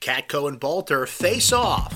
Katko and Balter face off.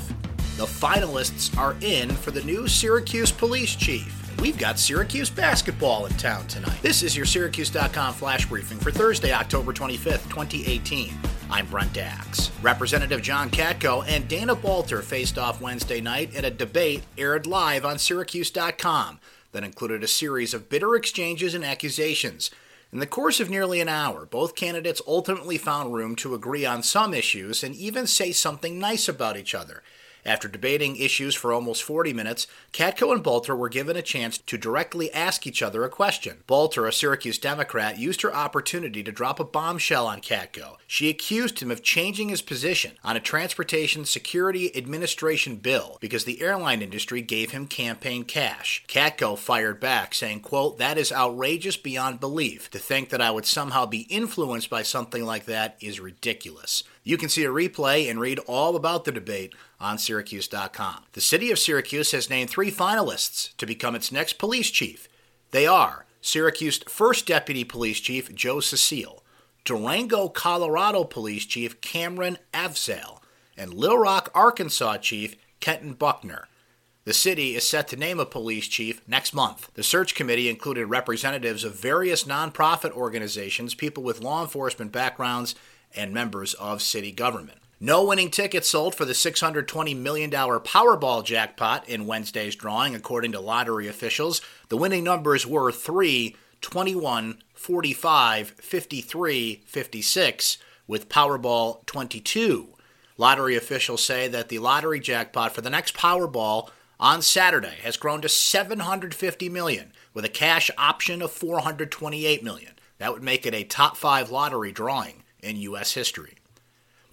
The finalists are in for the new Syracuse police chief. We've got Syracuse basketball in town tonight. This is your Syracuse.com flash briefing for Thursday, October 25th, 2018. I'm Brent Axe. Representative John Katko and Dana Balter faced off Wednesday night in a debate aired live on Syracuse.com that included a series of bitter exchanges and accusations. In the course of nearly an hour, both candidates ultimately found room to agree on some issues and even say something nice about each other. After debating issues for almost 40 minutes, Katko and Balter were given a chance to directly ask each other a question. Balter, a Syracuse Democrat, used her opportunity to drop a bombshell on Katko. She accused him of changing his position on a Transportation Security Administration bill because the airline industry gave him campaign cash. Katko fired back, saying, quote, That is outrageous beyond belief. To think that I would somehow be influenced by something like that is ridiculous. You can see a replay and read all about the debate on Syracuse.com. The city of Syracuse has named three finalists to become its next police chief. They are Syracuse First Deputy Police Chief Joe Cecile, Durango, Colorado Police Chief Cameron Avzale, and Little Rock, Arkansas Chief Kenton Buckner. The city is set to name a police chief next month. The search committee included representatives of various nonprofit organizations, people with law enforcement backgrounds, and members of city government. No winning tickets sold for the $620 million Powerball jackpot in Wednesday's drawing, according to lottery officials. The winning numbers were 3, 21, 45, 53, 56, with Powerball 22. Lottery officials say that the lottery jackpot for the next Powerball on Saturday has grown to 750 million with a cash option of 428 million. That would make it a top 5 lottery drawing in U.S. history.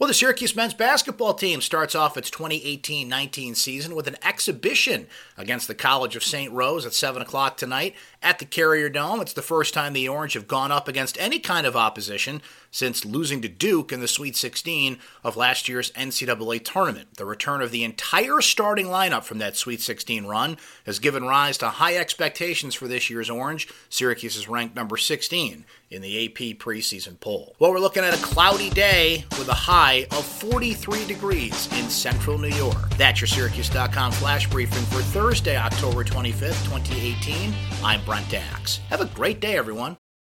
Well, the Syracuse men's basketball team starts off its 2018 19 season with an exhibition against the College of St. Rose at 7 o'clock tonight at the Carrier Dome. It's the first time the Orange have gone up against any kind of opposition since losing to Duke in the Sweet 16 of last year's NCAA tournament. The return of the entire starting lineup from that Sweet 16 run has given rise to high expectations for this year's Orange. Syracuse is ranked number 16 in the AP preseason poll. Well, we're looking at a cloudy day with a high of 43 degrees in central New York. That's your Syracuse.com flash briefing for Thursday, October 25th, 2018. I'm Brent Axe. Have a great day, everyone.